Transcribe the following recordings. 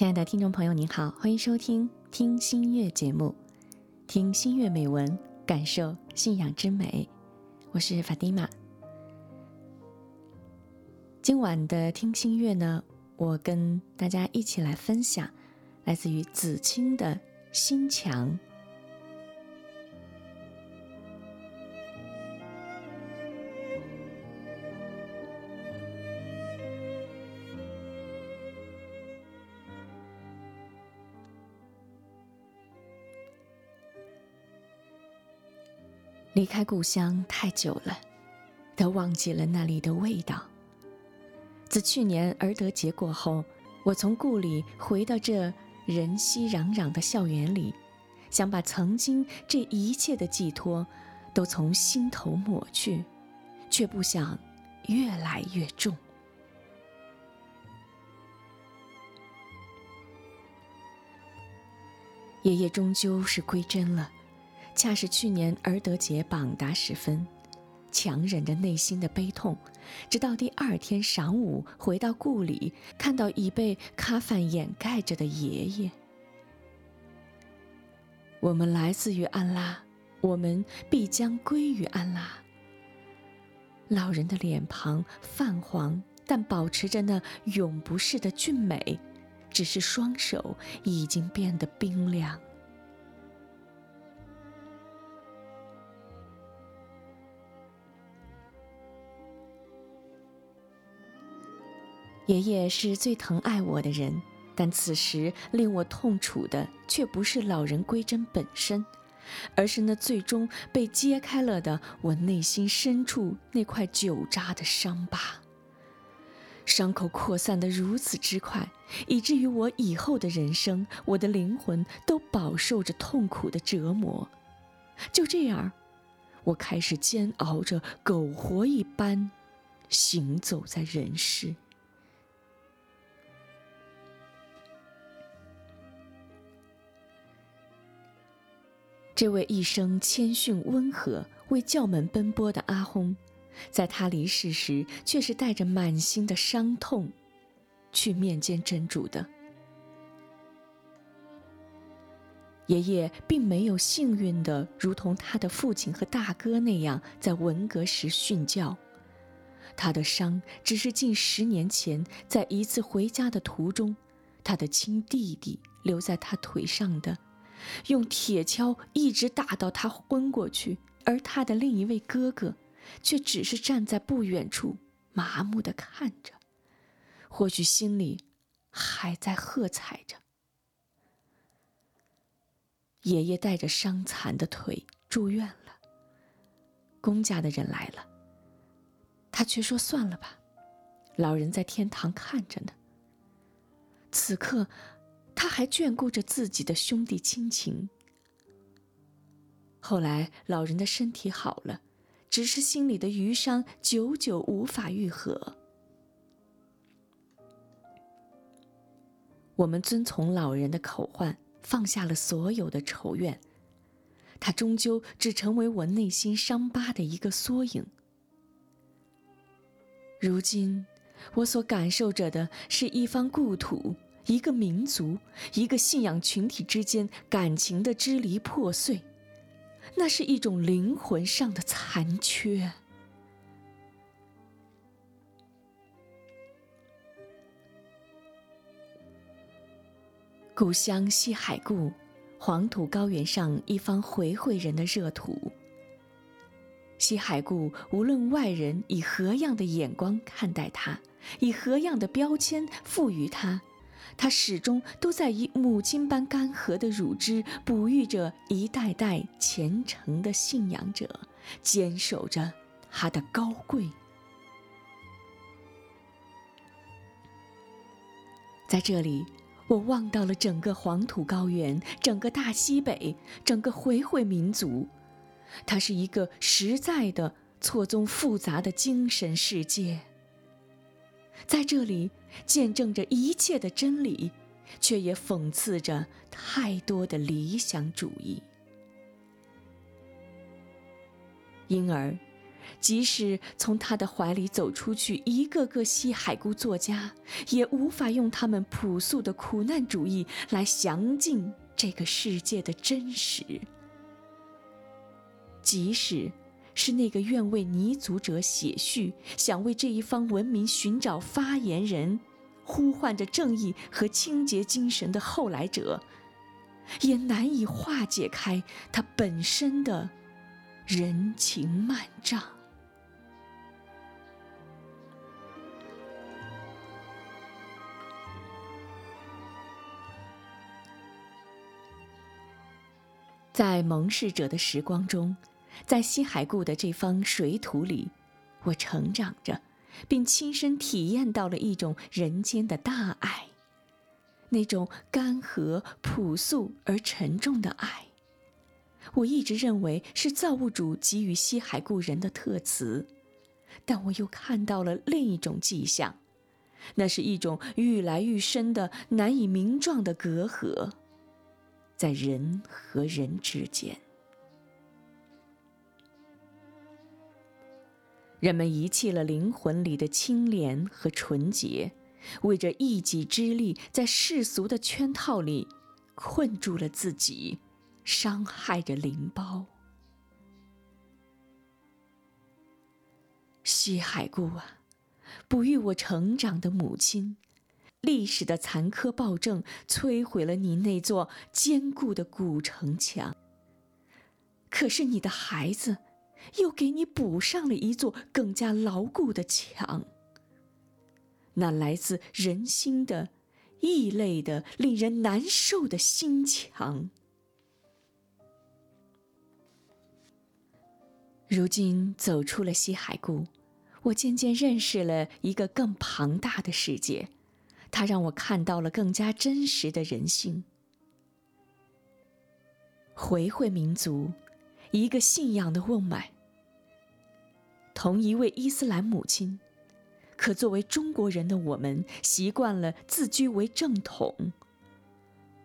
亲爱的听众朋友，您好，欢迎收听《听心月》节目，听心月美文，感受信仰之美。我是法蒂玛。今晚的听心月呢，我跟大家一起来分享来自于子清的《心墙》。离开故乡太久了，都忘记了那里的味道。自去年儿得节过后，我从故里回到这人熙攘攘的校园里，想把曾经这一切的寄托都从心头抹去，却不想越来越重。爷爷终究是归真了。恰是去年儿德节榜达时分，强忍着内心的悲痛，直到第二天晌午回到故里，看到已被咖饭掩盖着的爷爷。我们来自于安拉，我们必将归于安拉。老人的脸庞泛黄，但保持着那永不逝的俊美，只是双手已经变得冰凉。爷爷是最疼爱我的人，但此时令我痛楚的却不是老人归真本身，而是那最终被揭开了的我内心深处那块久扎的伤疤。伤口扩散的如此之快，以至于我以后的人生，我的灵魂都饱受着痛苦的折磨。就这样，我开始煎熬着苟活一般，行走在人世。这位一生谦逊温和、为教门奔波的阿訇，在他离世时，却是带着满心的伤痛，去面见真主的。爷爷并没有幸运的如同他的父亲和大哥那样在文革时殉教，他的伤只是近十年前在一次回家的途中，他的亲弟弟留在他腿上的。用铁锹一直打到他昏过去，而他的另一位哥哥，却只是站在不远处，麻木地看着，或许心里还在喝彩着。爷爷带着伤残的腿住院了，公家的人来了，他却说：“算了吧，老人在天堂看着呢。”此刻。他还眷顾着自己的兄弟亲情。后来老人的身体好了，只是心里的余伤久久无法愈合。我们遵从老人的口唤，放下了所有的仇怨。他终究只成为我内心伤疤的一个缩影。如今，我所感受着的是一方故土。一个民族、一个信仰群体之间感情的支离破碎，那是一种灵魂上的残缺。故乡西海固，黄土高原上一方回回人的热土。西海固，无论外人以何样的眼光看待它，以何样的标签赋予它。他始终都在以母亲般干涸的乳汁哺育着一代代虔诚的信仰者，坚守着他的高贵。在这里，我望到了整个黄土高原，整个大西北，整个回回民族。它是一个实在的、错综复杂的精神世界。在这里见证着一切的真理，却也讽刺着太多的理想主义。因而，即使从他的怀里走出去一个个西海固作家，也无法用他们朴素的苦难主义来详尽这个世界的真实。即使是那个愿为泥足者写序，想为这一方文明寻找发言人，呼唤着正义和清洁精神的后来者，也难以化解开他本身的人情漫账。在蒙氏者的时光中，在西海固的这方水土里，我成长着，并亲身体验到了一种人间的大爱，那种干涸、朴素而沉重的爱。我一直认为是造物主给予西海固人的特词，但我又看到了另一种迹象，那是一种愈来愈深的、难以名状的隔阂。在人和人之间，人们遗弃了灵魂里的清廉和纯洁，为着一己之力，在世俗的圈套里困住了自己，伤害着灵包。西海固啊，哺育我成长的母亲。历史的残苛暴政摧毁了你那座坚固的古城墙，可是你的孩子又给你补上了一座更加牢固的墙。那来自人心的异类的、令人难受的心墙。如今走出了西海固，我渐渐认识了一个更庞大的世界。它让我看到了更加真实的人性。回回民族，一个信仰的瓮买，同一位伊斯兰母亲，可作为中国人的我们，习惯了自居为正统。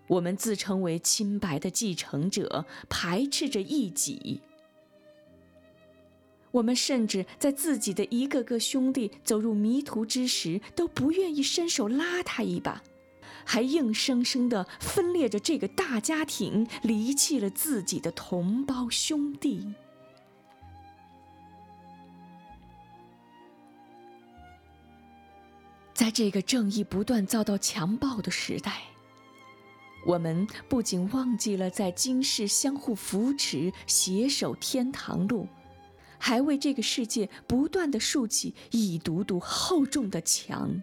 我们自称为清白的继承者，排斥着异己。我们甚至在自己的一个个兄弟走入迷途之时，都不愿意伸手拉他一把，还硬生生地分裂着这个大家庭，离弃了自己的同胞兄弟。在这个正义不断遭到强暴的时代，我们不仅忘记了在今世相互扶持、携手天堂路。还为这个世界不断的竖起一堵堵厚重的墙，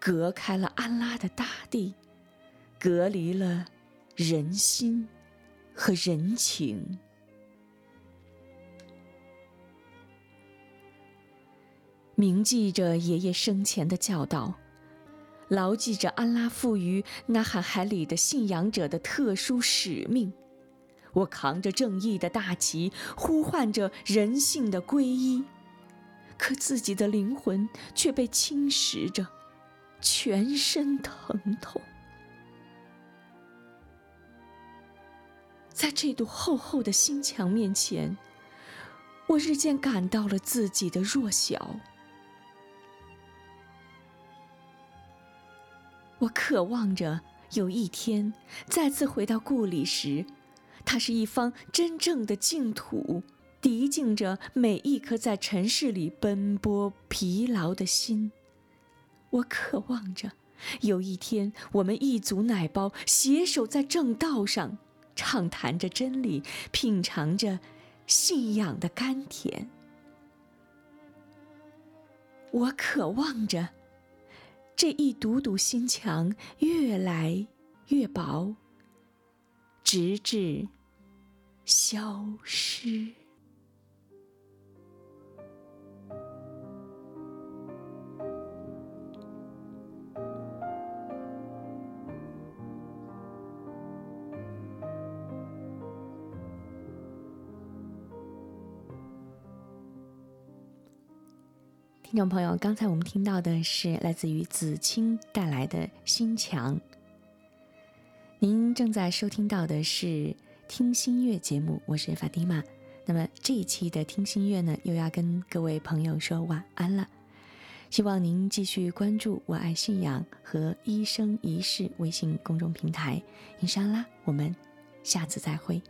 隔开了安拉的大地，隔离了人心和人情。铭记着爷爷生前的教导，牢记着安拉赋予那罕海里的信仰者的特殊使命。我扛着正义的大旗，呼唤着人性的皈依，可自己的灵魂却被侵蚀着，全身疼痛。在这堵厚厚的心墙面前，我日渐感到了自己的弱小。我渴望着有一天再次回到故里时。它是一方真正的净土，涤净着每一颗在尘世里奔波疲劳的心。我渴望着，有一天我们一族奶胞携手在正道上，畅谈着真理，品尝着信仰的甘甜。我渴望着，这一堵堵心墙越来越薄，直至。消失。听众朋友，刚才我们听到的是来自于子清带来的《心墙》。您正在收听到的是。听心乐节目，我是法蒂玛。那么这一期的听心乐呢，又要跟各位朋友说晚安了。希望您继续关注“我爱信仰”和“一生一世”微信公众平台。伊莎拉，我们下次再会。